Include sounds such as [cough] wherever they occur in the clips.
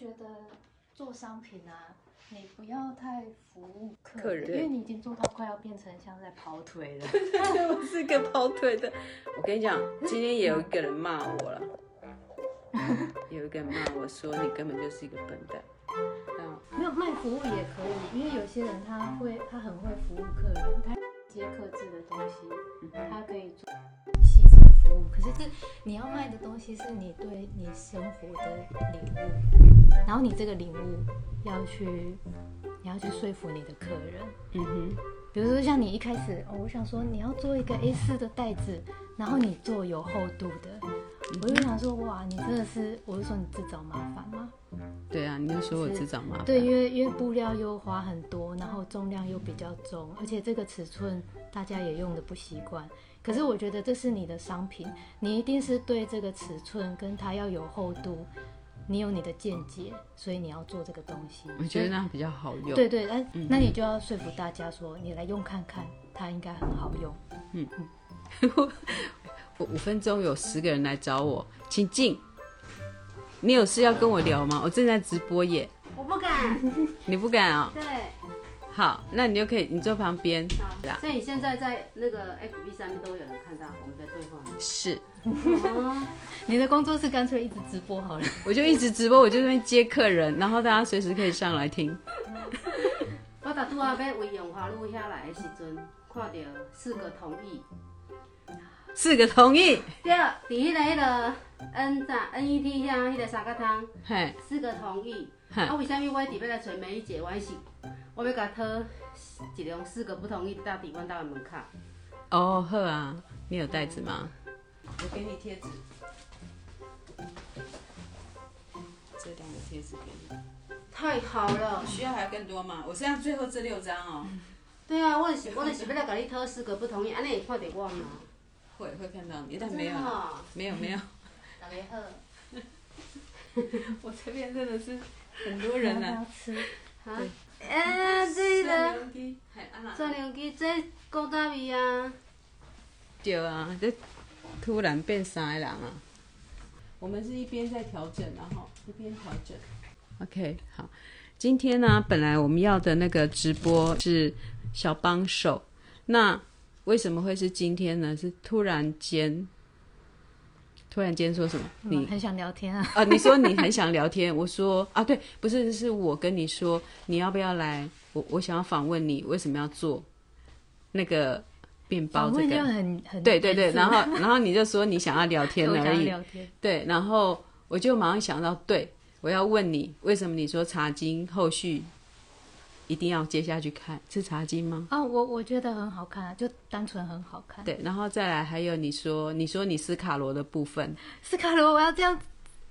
觉得做商品啊，你不要太服务客客人因为你已经做到快要变成像在跑腿了。[laughs] 我是一个跑腿的。我跟你讲，今天也有一个人骂我了，[laughs] 有一个人骂我说你根本就是一个笨蛋。那没有卖服务也可以，因为有些人他会，他很会服务客人，他接客制的东西，他可以做细致的服务。可是这你要卖的东西是你对你生活的领悟，然后你这个领悟要去，你要去说服你的客人。嗯哼，比如说像你一开始，哦，我想说你要做一个 A 四的袋子，然后你做有厚度的，我就想说，哇，你真的是，我就说你自找麻烦吗？对啊，你就说我自找麻烦。对，因为因为布料又花很多，然后重量又比较重，而且这个尺寸大家也用的不习惯。可是我觉得这是你的商品，你一定是对这个尺寸跟它要有厚度，你有你的见解，所以你要做这个东西。我觉得那样比较好用。对对，那、那你就要说服大家说，你来用看看，它应该很好用。嗯我 [laughs] 五分钟有十个人来找我，请进。你有事要跟我聊吗？我正在直播耶。我不敢。[laughs] 你不敢啊、对，好，那你就可以，你坐旁边。啦所以你现在在那个 FB 上面都有人看到我们的对话。是，哦，你的工作室干脆一直直播好了。[laughs] 我就一直直播，我就在那边接客人，然后大家随时可以上来听。我打拄啊要为永华路下来的时阵，看到四个同意。四个同意，对，伫迄个迄个 N 站 NET 遐迄个三角汤，嘿，四个同意。嘿啊，为什么我伫要来找梅姨姐？我是我要甲讨一种四个不同意到底阮兜的门口。哦，好啊，你有袋子吗？我给你贴纸，这两个贴纸给你。太好了。需要还有更多吗？我剩下最后这六张哦。对啊，我就是我就是要来甲你讨四个不同意，安尼会看到我吗？会会看到你，但没有没有没有。大家好。[laughs] 我这边真的是很多人啊。[laughs] 要吃。哈，哎，这个机，嘿，安娜。转量机这古早味啊，对啊，这突然变三个人啊。我们是一边在调整，然后一边调整。OK，好，今天呢，本来我们要的那个直播是小帮手，那为什么会是今天呢？是突然间，突然间说什么？你嗯，很想聊天啊。啊，你说你很想聊天，我说啊，对，不是，是我跟你说，你要不要来？我我想要访问你，为什么要做那个面包这个？很很对对对，然后然后你就说你想要聊天而已，[laughs] 聊天。对，然后我就马上想到，对我要问你，为什么你说茶经后续一定要接下去看？是茶经吗？啊，我我觉得很好看啊，就单纯很好看。对，然后再来还有你说你说你斯卡罗的部分斯卡罗，我要这样，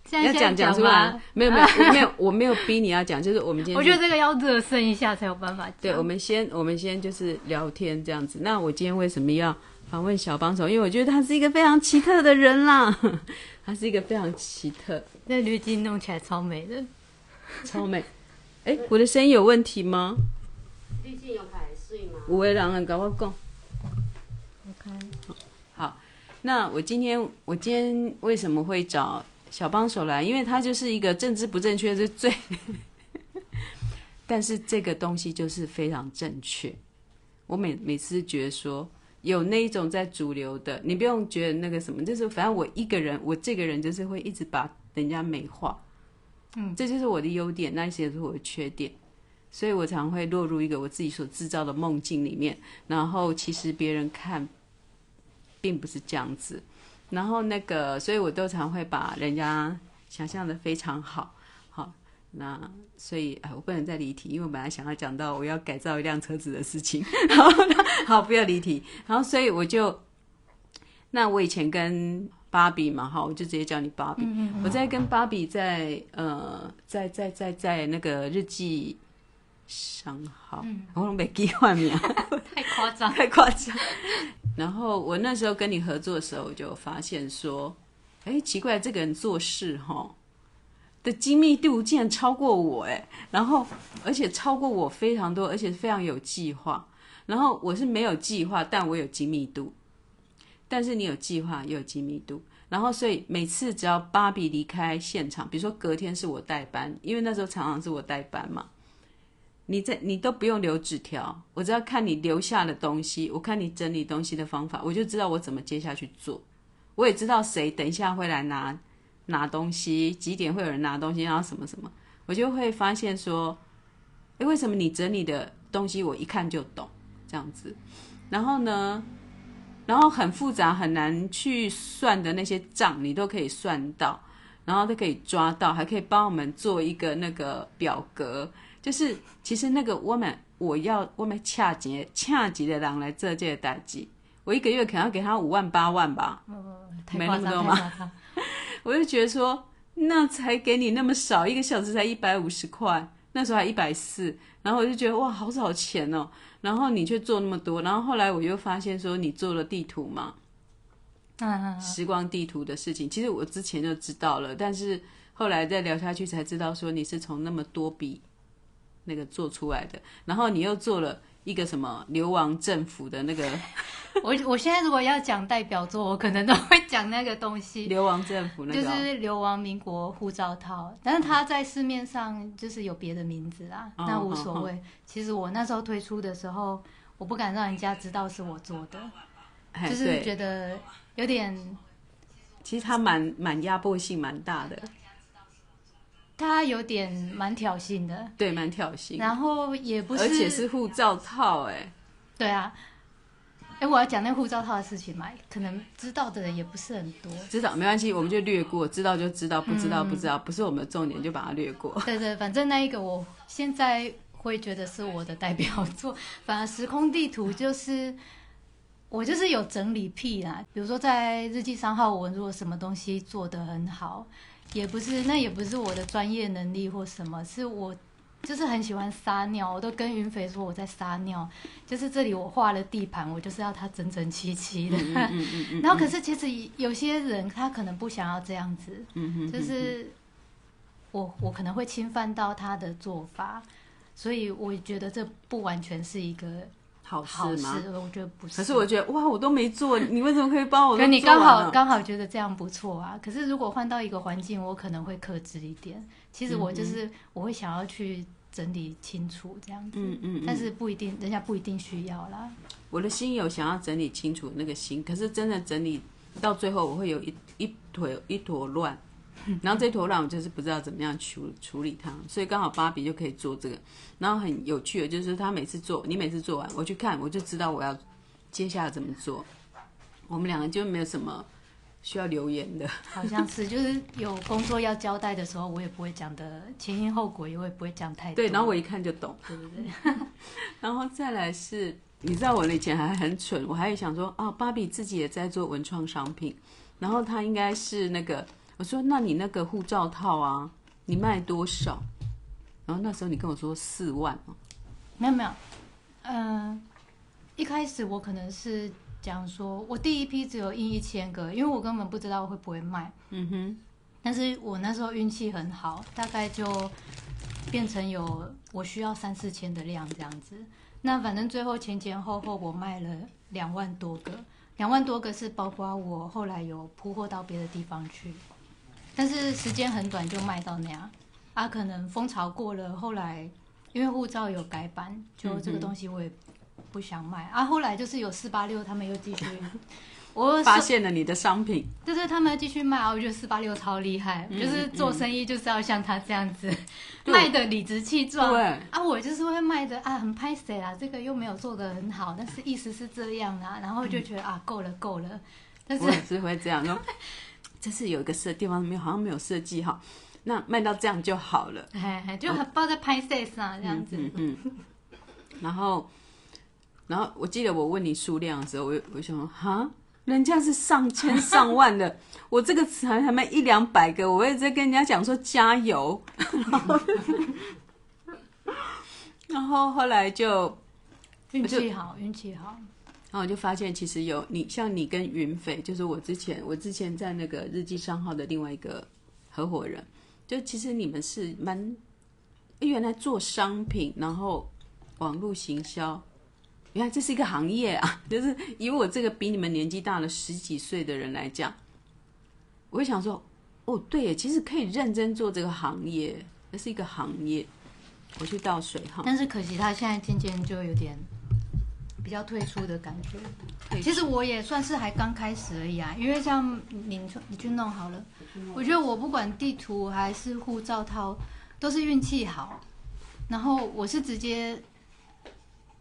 现在要讲讲出来吗？，没有没有我没有我没有逼你要讲，就是我们今天是 [laughs] 我觉得这个要热身一下才有办法。对，我们先我们先就是聊天这样子。那我今天为什么要访问小帮手？因为我觉得他是一个非常奇特的人啦，[laughs] 他是一个非常奇特、那滤镜弄起来超美的。超美。哎，我的声音有问题吗？滤镜有排水吗？有的人跟我讲。我看好，那我今天我今天为什么会找小帮手来？因为他就是一个政治不正确是最，[laughs] 但是这个东西就是非常正确。我每每次觉得说有那一种在主流的，你不用觉得那个什么，就是反正我一个人，我这个人就是会一直把人家美化，嗯，这就是我的优点，那些是我的缺点。所以我常会落入一个我自己所制造的梦境里面，然后其实别人看并不是这样子。然后那个，所以我都常会把人家想象的非常好，好，那所以哎，我不能再离题，因为我本来想要讲到我要改造一辆车子的事情，[laughs] 然后，好，不要离题。然后所以我就，那我以前跟芭比嘛，哈，我就直接叫你芭比。我在跟芭比在呃，在在在在那个日记上好，我都没记换名。[laughs] 太夸张。太夸张。然后我那时候跟你合作的时候，我就发现说，哎，奇怪，这个人做事哈的精密度竟然超过我哎，然后而且超过我非常多，而且非常有计划。然后我是没有计划，但我有精密度。但是你有计划，又有精密度。然后所以每次只要芭比离开现场，比如说隔天是我代班，因为那时候常常是我代班嘛。你在你都不用留纸条，我只要看你留下的东西，我看你整理东西的方法，我就知道我怎么接下去做。我也知道谁等一下会来拿拿东西，几点会有人拿东西，然后什么什么，我就会发现说，诶，为什么你整理的东西我一看就懂这样子？然后呢，然后很复杂很难去算的那些账，你都可以算到，然后都可以抓到，还可以帮我们做一个那个表格。就是其实那个我们我要我们恰级恰级的人来做这个代志，我一个月可能要给他五万八万吧，没那么多吗？我就觉得说，那才给你那么少，一个小时才一百五十块，那时候还一百四，然后我就觉得哇，好少钱哦。然后你却做那么多，然后后来我又发现说，你做了地图嘛，嗯，时光地图的事情，其实我之前就知道了，但是后来再聊下去才知道说，你是从那么多笔。那个做出来的，然后你又做了一个什么流亡政府的那个，[laughs] 我我现在如果要讲代表作，我可能都会讲那个东西。流亡政府那个就是流亡民国护照套，但是它在市面上就是有别的名字啊，那无所谓。其实我那时候推出的时候，我不敢让人家知道是我做的，就是觉得有点，其实它蛮蛮压迫性蛮大的。他有点蛮挑衅的，对，蛮挑衅。然后也不是，而且是护照套，哎，对啊，哎，我要讲那护照套的事情嘛，可能知道的人也不是很多。知道没关系，我们就略过，知道就知道，不知道不知道，不是我们的重点，就把它略过。对对，反正那一个我现在会觉得是我的代表作，[laughs] 反而时空地图就是我就是有整理癖啦，比如说在日记三号，文如果什么东西做得很好。也不是，那也不是我的专业能力或什么，是我就是很喜欢撒尿，我都跟云飞说我在撒尿，就是这里我画了地盘，我就是要它整整齐齐的。[laughs] 然后可是其实有些人他可能不想要这样子，就是我我可能会侵犯到他的做法，所以我觉得这不完全是一个。好事吗？我觉得不是。可是我觉得哇，我都没做，[laughs] 你为什么可以帮我？可你刚好刚好觉得这样不错啊。可是如果换到一个环境，我可能会克制一点。其实我就是我会想要去整理清楚这样子，嗯嗯。但是不一定，人家不一定需要啦。我的心有想要整理清楚那个心，可是真的整理到最后，我会有一一腿一坨乱。[laughs] 然后这坨乱我就是不知道怎么样处处理它，所以刚好芭比就可以做这个。然后很有趣的，就是他每次做，你每次做完，我去看，我就知道我要接下来怎么做。我们两个就没有什么需要留言的。好像是，就是有工作要交代的时候，我也不会讲的前因后果，也会不会讲太多。对，然后我一看就懂，对不对？[laughs] 然后再来是，你知道我以前还很蠢，我还想说，啊，芭比自己也在做文创商品，然后他应该是那个。我说：“那你那个护照套啊，你卖多少？”然后那时候你跟我说四万哦。没有没有，嗯，一开始我可能是讲说，我第一批只有印一千个，因为我根本不知道会不会卖。嗯哼。但是我那时候运气很好，大概就变成有我需要三四千的量这样子。那反正最后前前后后我卖了两万多个，两万多个是包括我后来有铺货到别的地方去。但是时间很短就卖到那样，啊，可能风潮过了，后来因为护照有改版，就这个东西我也不想卖啊。后来就是有四八六，他们又继续，[laughs] 我发现了你的商品，就是他们继续卖啊。我觉得四八六超厉害，就是做生意就是要像他这样子 [laughs] 卖的理直气壮。对啊，我就是会卖的啊，很拍谁啊，这个又没有做的很好，但是意思是这样啊，然后就觉得啊，够了够了。但是是会这样说。[laughs] 这是有一个设地方没有，好像没有设计哈，那卖到这样就好了，哎，就包在拍摄上这样子。嗯嗯。然后，然后我记得我问你数量的时候，我我想说，哈，人家是上千上万的，[laughs] 我这个才还卖一两百个，我也在跟人家讲说加油。[laughs] 然后后来就运气好，运气好。然后我就发现，其实有你，像你跟云斐，就是我之前我之前在那个日记商号的另外一个合伙人，就其实你们是蛮原来做商品，然后网络行销，原来这是一个行业啊！[laughs] 就是以我这个比你们年纪大了十几岁的人来讲，我会想说，哦，对耶，其实可以认真做这个行业，这是一个行业。我去倒水哈，但是可惜他现在渐渐就有点比较退出的感觉。其实我也算是还刚开始而已啊，因为像你你去弄好了，我觉得我不管地图还是护照套，都是运气好。然后我是直接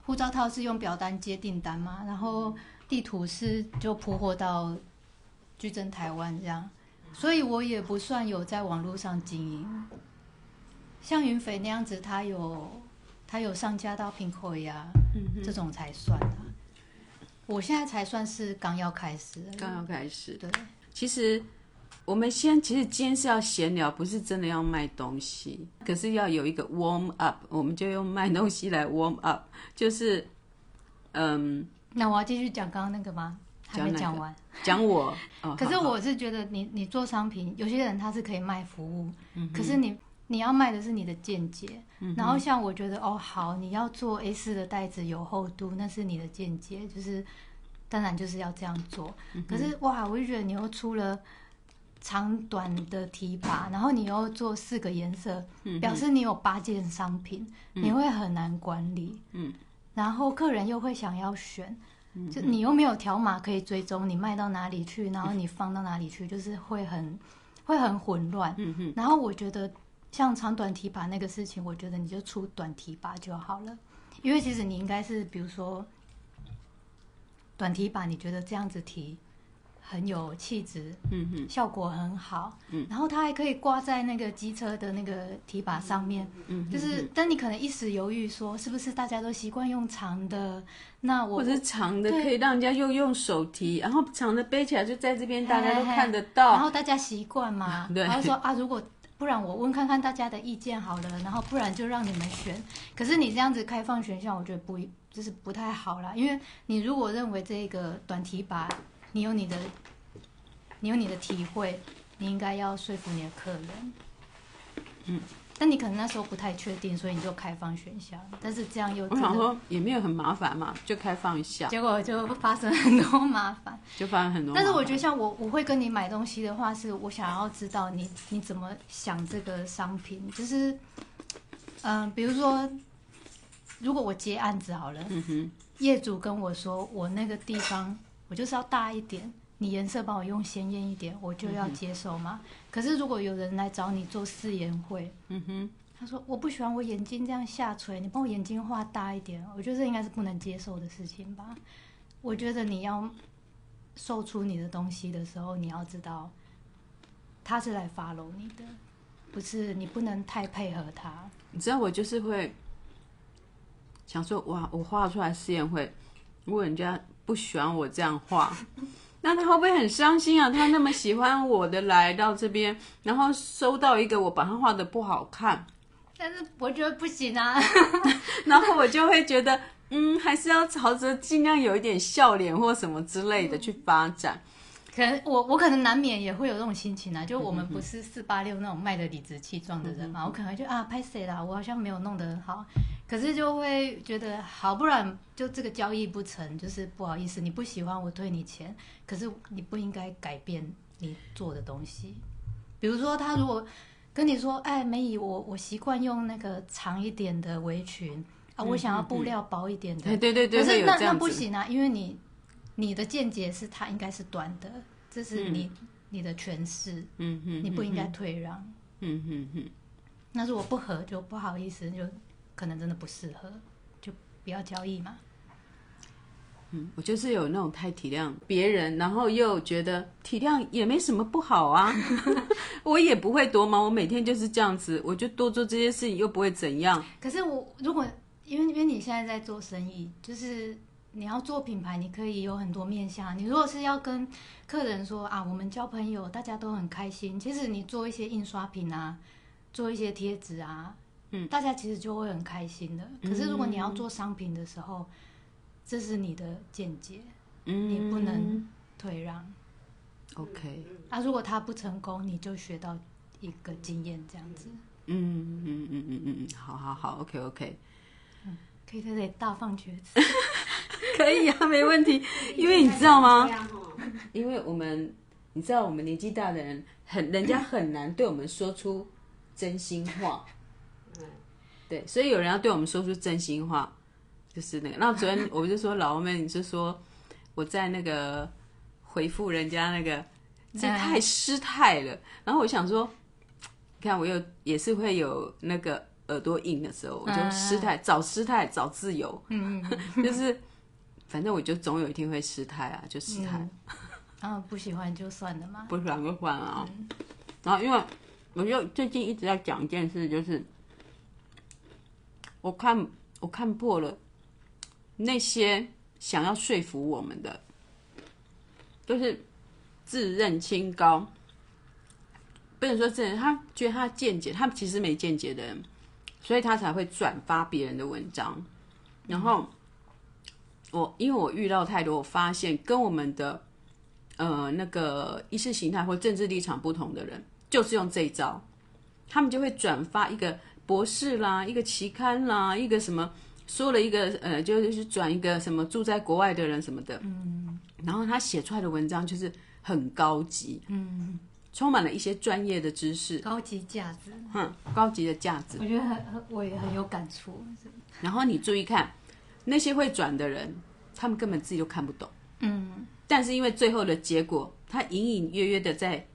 护照套是用表单接订单嘛，然后地图是就铺货到矩阵台湾这样，所以我也不算有在网络上经营。像云飞那样子，他有他有上架到苹果呀，这种才算啊。我现在才算是刚要开始，刚要开始。对，其实我们先，其实今天是要闲聊，不是真的要卖东西。可是要有一个 warm up，我们就用卖东西来 warm up，就是嗯。那我要继续讲刚刚那个吗？还没讲完。讲我。[laughs] 可是我是觉得，你你做商品，有些人他是可以卖服务，可是你。你要卖的是你的见解，然后像我觉得哦好，你要做 A 四的袋子有厚度，那是你的见解，就是当然就是要这样做。可是哇，我就觉得你又出了长短的提拔，然后你又做四个颜色，表示你有八件商品，你会很难管理。嗯，然后客人又会想要选，就你又没有条码可以追踪你卖到哪里去，然后你放到哪里去，就是会很会很混乱。嗯然后我觉得。像长短提拔那个事情，我觉得你就出短提拔就好了，因为其实你应该是，比如说短提拔，你觉得这样子提很有气质，嗯哼，效果很好，嗯，然后它还可以挂在那个机车的那个提拔上面，嗯，就是，但你可能一时犹豫，说是不是大家都习惯用长的，那我或者长的可以让人家又用手提，然后长的背起来就在这边大家都看得到，然后大家习惯嘛，[laughs] 对，然后说啊，如果。不然我问看看大家的意见好了，然后不然就让你们选。可是你这样子开放选项，我觉得不就是不太好啦。因为你如果认为这个短题把，你有你的，你有你的体会，你应该要说服你的客人。嗯。但你可能那时候不太确定，所以你就开放选项。但是这样又我想说也没有很麻烦嘛，就开放一下。结果就发生很多麻烦，[laughs] 就发生很多。但是我觉得像我我会跟你买东西的话，是我想要知道你你怎么想这个商品，就是嗯，比如说如果我接案子好了，嗯哼，业主跟我说我那个地方我就是要大一点。你颜色帮我用鲜艳一点，我就要接受嘛？可是如果有人来找你做试眼会，嗯哼，他说我不喜欢我眼睛这样下垂，你帮我眼睛画大一点，我觉得这应该是不能接受的事情吧。我觉得你要售出你的东西的时候，你要知道他是来 follow 你的，不是你不能太配合他。你知道我就是会想说，哇，我画出来试眼会，如果人家不喜欢我这样画。那他会不会很伤心啊？他那么喜欢我的来到这边，然后收到一个我把他画的不好看，但是我觉得不行啊。[laughs] [laughs] 然后我就会觉得，嗯，还是要朝着尽量有一点笑脸或什么之类的去发展。可能我我可能难免也会有这种心情啊，就我们不是四八六那种卖的理直气壮的人嘛，我可能就啊拍谁啦，我好像没有弄得很好，可是就会觉得好，不然就这个交易不成，就是不好意思，你不喜欢我退你钱，可是你不应该改变你做的东西，比如说他如果跟你说，哎梅姨，我我习惯用那个长一点的围裙啊，我想要布料薄一点的，对对对，可是那那不行啊，因为你。你的见解是它应该是短的，这是你你的诠释，嗯哼，你不应该退让，嗯哼哼。那如果不合就不好意思，就可能真的不适合，就不要交易嘛。嗯，我就是有那种太体谅别人，然后又觉得体谅也没什么不好啊，[laughs] 我也不会多忙，我每天就是这样子，我就多做这些事情又不会怎样。可是我如果因为因为你现在在做生意，就是。你要做品牌，你可以有很多面向。你如果是要跟客人说啊，我们交朋友，大家都很开心。其实你做一些印刷品啊，做一些贴纸啊，嗯，大家其实就会很开心的。可是如果你要做商品的时候，这是你的见解，嗯，你不能退让。OK。啊，如果他不成功，你就学到一个经验，这样子。嗯嗯嗯嗯嗯嗯，好好好，OK OK。嗯，可以在这里大放厥词。[laughs] [laughs] 可以啊，[laughs] 没问题。因为你知道吗？因为我们你知道我们年纪大的人很，人家很难对我们说出真心话。对，所以有人要对我们说出真心话，就是那个。那昨天我就说老欧妹，你就说我在那个回复人家那个，这太失态了。然后我想说，你看我又也是会有那个耳朵硬的时候，我就失态，找失态，找自由。嗯嗯，[laughs] 就是反正我就总有一天会失态啊，就失态。然后 [laughs] 不喜欢就算了嘛。不喜欢就算啊。然后因为我就最近一直在讲一件事，就是。我看我看破了，那些想要说服我们的，都是自认清高，不能说自认，他觉得他见解，他们其实没见解的人，所以他才会转发别人的文章。然后我因为我遇到太多，我发现跟我们的呃那个意识形态或政治立场不同的人，就是用这一招，他们就会转发一个。博士啦，一个期刊啦，一个什么说了一个呃，就是转一个什么住在国外的人什么的，嗯，然后他写出来的文章就是很高级，嗯，充满了一些专业的知识，高级价值，哼，高级的价值，我觉得很很我也很有感触。然后你注意看那些会转的人，他们根本自己都看不懂，嗯，但是因为最后的结果，他隐隐约约的在。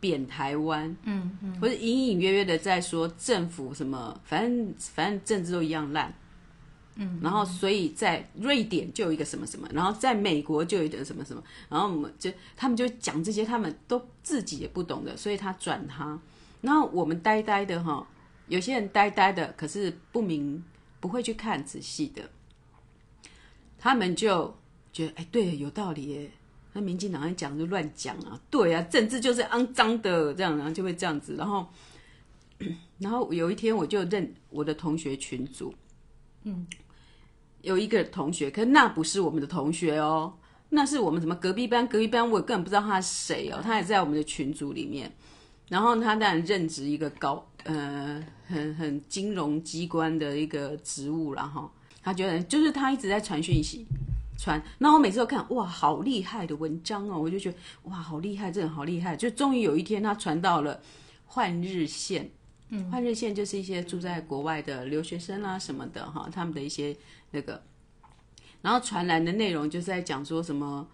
贬台湾，嗯嗯，或者隐隐约约的在说政府什么，反正反正政治都一样烂，嗯，然后所以在瑞典就有一个什么什么，然后在美国就有一个什么什么，然后我们就他们就讲这些他们都自己也不懂的，所以他转他，然后我们呆呆的哈，有些人呆呆的，可是不明不会去看仔细的，他们就觉得哎，对，有道理耶。那民进党人讲就乱讲啊，对啊，政治就是肮脏的，这样然后就会这样子，然后，[clears throat] 然后有一天我就认我的同学群组，嗯，有一个同学，可那不是我们的同学哦，那是我们什么隔壁班，隔壁班我根本不知道他是谁哦，他也在我们的群组里面，然后他当然任职一个高呃很很金融机关的一个职务，然后他觉得就是他一直在传讯息。传，那我每次都看，哇，好厉害的文章哦，我就觉得，哇，好厉害，这人好厉害。就终于有一天，他传到了换日线，嗯，换日线就是一些住在国外的留学生啊什么的哈，他们的一些那个，然后传来的内容就是在讲说什么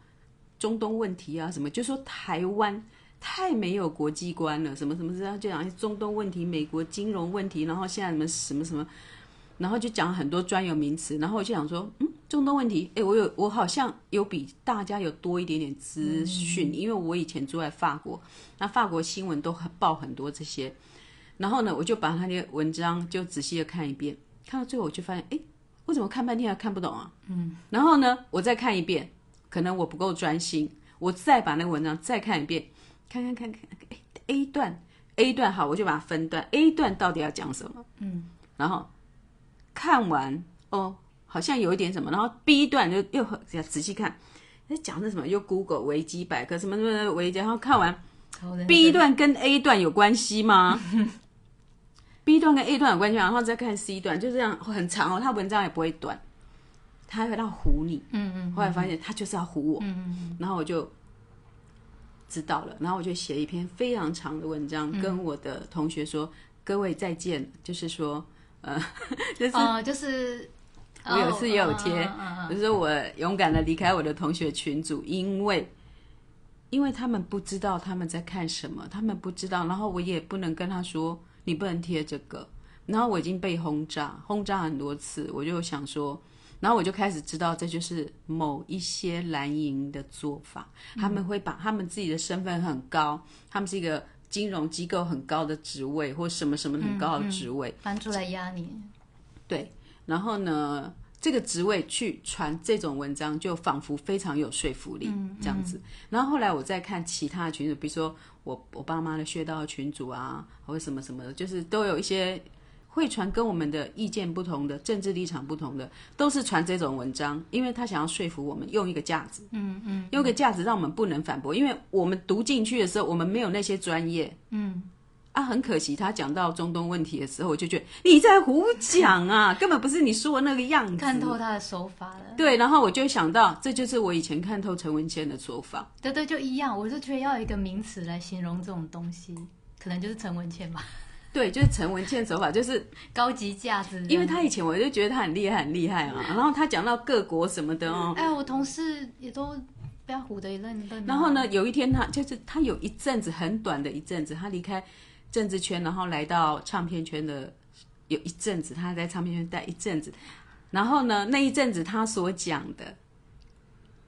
中东问题啊，什么就说台湾太没有国际观了，什么什么这样就讲中东问题、美国金融问题，然后现在什么什么什么。然后就讲很多专有名词，然后我就想说，嗯，中东问题，哎，我有，我好像有比大家有多一点点资讯，因为我以前住在法国，那法国新闻都很报很多这些，然后呢，我就把他的文章就仔细的看一遍，看到最后我就发现，哎，我怎么看半天还看不懂啊？嗯，然后呢，我再看一遍，可能我不够专心，我再把那个文章再看一遍，看看看看，哎，A 段，A 段好，我就把它分段，A 段到底要讲什么？嗯，然后。看完哦，好像有一点什么，然后 B 段就又仔细看，在讲的什么？又 Google 维基百科什么什么维基，然后看完 [laughs] B 段跟 A 段有关系吗？B 段跟 A 段有关系，然后再看 C 段，就这样很长哦。他文章也不会短，他会要唬你。嗯嗯。后来发现他就是要唬我。嗯嗯。然后我就知道了，然后我就写一篇非常长的文章，跟我的同学说：“各位再见。”就是说。呃，就是哦，就是我有次也有贴，就是我勇敢的离开我的同学群组，因为因为他们不知道他们在看什么，他们不知道，然后我也不能跟他说你不能贴这个，然后我已经被轰炸，轰炸很多次，我就想说，然后我就开始知道这就是某一些蓝营的做法，他们会把他们自己的身份很高，他们是一个。金融机构很高的职位，或什么什么很高的职位，搬出来压你。对，然后呢，这个职位去传这种文章，就仿佛非常有说服力，这样子。然后后来我再看其他的群组，比如说我我爸妈的穴道群组啊，或者什么什么的，就是都有一些。会传跟我们的意见不同的、政治立场不同的，都是传这种文章，因为他想要说服我们，用一个架子，嗯嗯，用个架子让我们不能反驳，因为我们读进去的时候，我们没有那些专业，嗯，啊，很可惜，他讲到中东问题的时候，我就觉得你在胡讲啊，根本不是你说的那个样子。看透他的手法了。对，然后我就想到，这就是我以前看透陈文茜的说法。对对，就一样，我就觉得要有一个名词来形容这种东西，可能就是陈文茜吧。对，就是陈文茜手法，就是高级价值。因为他以前我就觉得他很厉害，很厉害嘛。然后他讲到各国什么的哦，哎，我同事也都被他唬的一愣愣。然后呢，有一天他就是他有一阵子很短的一阵子，他离开政治圈，然后来到唱片圈的有一阵子，他在唱片圈待一阵子。然后呢，那一阵子他所讲的。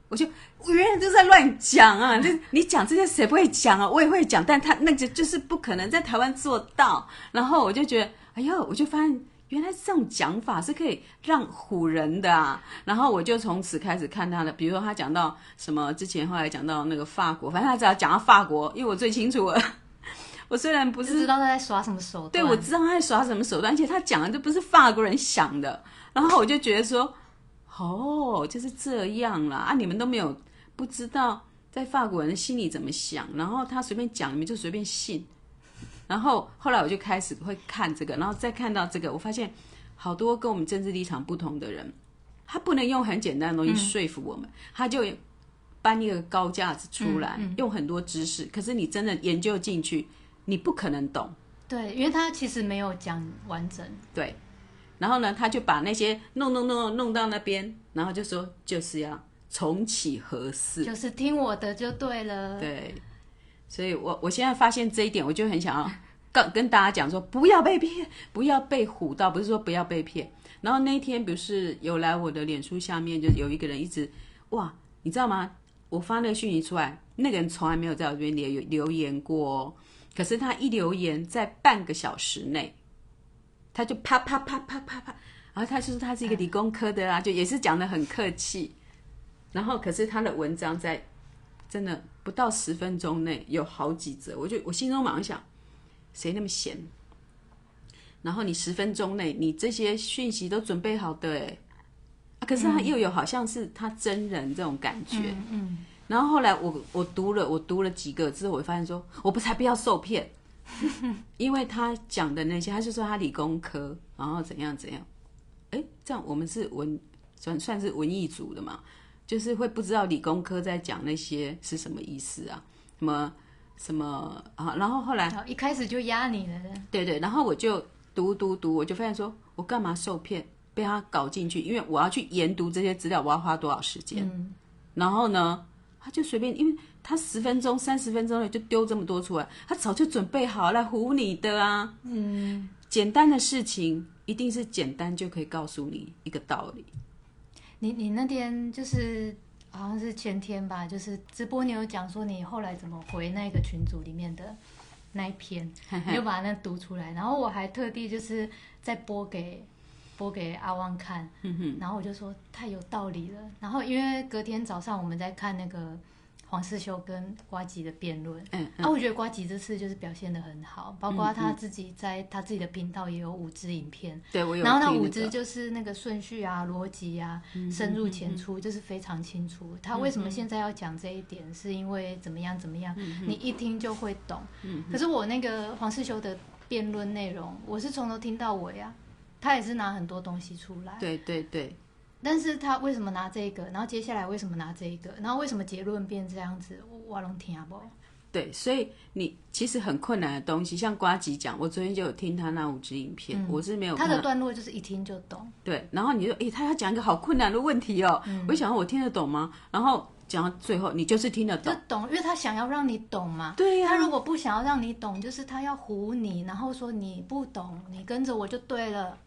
我就原来都在乱讲啊！就你讲这些谁不会讲啊？我也会讲，但他那个就是不可能在台湾做到。然后我就觉得，哎呦，我就发现原来这种讲法是可以让唬人的啊！然后我就从此开始看他的，比如说他讲到什么之前，后来讲到那个法国，反正他只要讲到法国，因为我最清楚了。[laughs] 我虽然不是知道他在耍什么手段，对我知道他在耍什么手段，而且他讲的都不是法国人想的。然后我就觉得说。哦，就是这样啦啊！你们都没有不知道在法国人心里怎么想，然后他随便讲，你们就随便信。然后后来我就开始会看这个，然后再看到这个，我发现好多跟我们政治立场不同的人，他不能用很简单的东西说服我们，他就搬一个高架子出来，用很多知识，可是你真的研究进去，你不可能懂。对，因为他其实没有讲完整。对。然后呢，他就把那些弄弄弄弄到那边，然后就说就是要重启合适，就是听我的就对了。对，所以我我现在发现这一点，我就很想要跟跟大家讲说，不要被骗，不要被唬到，不是说不要被骗。然后那一天不是有来我的脸书下面，就有一个人一直哇，你知道吗？我发那个讯息出来，那个人从来没有在我这边留留言过哦，可是他一留言，在半个小时内。他就啪啪啪啪啪啪，然后他说他是一个理工科的啦，就也是讲的很客气，然后可是他的文章在真的不到十分钟内有好几则，我就我心中马上想，谁那么闲？然后你十分钟内你这些讯息都准备好的哎，啊可是他又有好像是他真人这种感觉，嗯，然后后来我我读了我读了几个之后，我发现说我不才不要受骗。[laughs] 因为他讲的那些，他就说他理工科，然后怎样怎样，哎，这样我们是文算算是文艺组的嘛，就是会不知道理工科在讲那些是什么意思啊？什么什么啊？然后后来一开始就压你了，对对，然后我就读读读，我就发现说我干嘛受骗，被他搞进去，因为我要去研读这些资料，我要花多少时间？然后呢，他就随便因为。他十分钟、三十分钟内就丢这么多出来，他早就准备好来唬你的啊！嗯，简单的事情一定是简单就可以告诉你一个道理。你你那天就是好像是前天吧，就是直播你有讲说你后来怎么回那个群组里面的那一篇，你就把那读出来，然后我还特地就是再播给播给阿旺看，然后我就说太有道理了。然后因为隔天早上我们在看那个。黄世修跟瓜吉的辩论，嗯，啊，我觉得瓜吉这次就是表现的很好，包括他自己在他自己的频道也有五支影片，对我有，然后那五支就是那个顺序啊、逻辑啊、深入浅出，就是非常清楚。他为什么现在要讲这一点，是因为怎么样怎么样，你一听就会懂。可是我那个黄世修的辩论内容，我是从头听到尾啊，他也是拿很多东西出来。对对对。但是他为什么拿这个？然后接下来为什么拿这个？然后为什么结论变这样子？我拢听不。对，所以你其实很困难的东西，像瓜吉讲，我昨天就有听他那五支影片，我是没有。他的段落就是一听就懂。对，然后你就诶，他要讲一个好困难的问题哦，我想我听得懂吗？然后讲到最后，你就是听得懂。就懂，因为他想要让你懂嘛。对呀。他如果不想要让你懂，就是他要唬你，然后说你不懂，你跟着我就对了。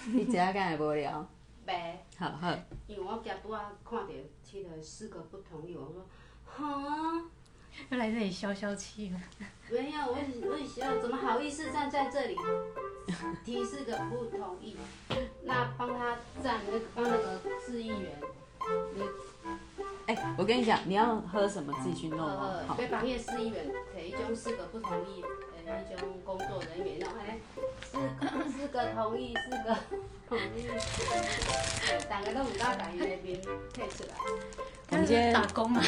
[laughs] 你这下敢会无聊？袂。好好。因为我今拄啊看到七个四个不同意，我说，哈。又来这里消消气了。没有，我我我怎么好意思站在这里提示个不同意？那帮他站那个帮那个市议员，你。哎，我跟你讲，你要喝什么自己去弄哦。好。北方叶市议员提供四个不同意。一种工作人员，然后呢，四四个同意，四个同意，大家都唔敢讲，伊那边退出来。我们今天打工嘛。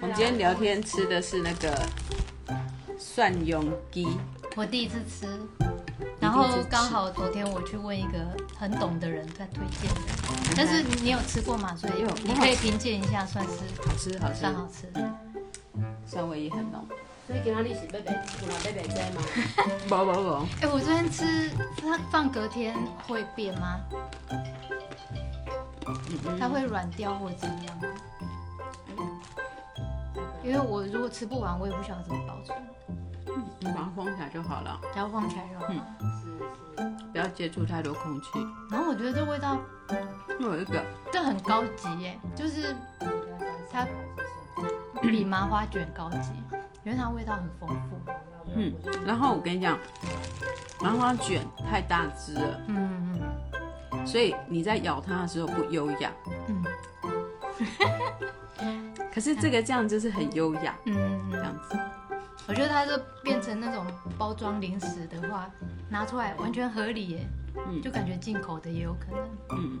我们今天聊天吃的是那个蒜蓉鸡，我第一次吃，然后吃刚好昨天我去问一个很懂的人在推荐的，但是你有吃过吗？所以有你可以评鉴一下，算是好吃好吃算，好吃的。酸味也很浓。所以今仔日是要卖，有人要卖这吗？不不不，哎、我昨天吃它放隔天会变吗？它会软掉或者怎么样吗？因为我如果吃不完，我也不晓得怎么保存，你把它封起来就好了，只要封起来就好。嗯是是，不要接触太多空气。然后我觉得这味道有一个这很高级耶，就是它比麻花卷高级，因为它味道很丰富。嗯，然后我跟你讲，麻花卷太大只了，嗯嗯所以你在咬它的时候不优雅。嗯可是这个这样就是很优雅，嗯嗯，这样子。我觉得它就变成那种包装零食的话，拿出来完全合理耶，嗯就感觉进口的也有可能。嗯，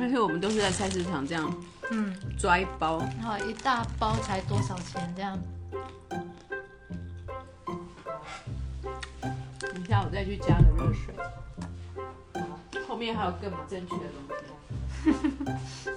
而且我们都是在菜市场这样嗯，抓一包，然后一大包才多少钱这样？等一下我再去加个热水。后面还有更不正确的东西。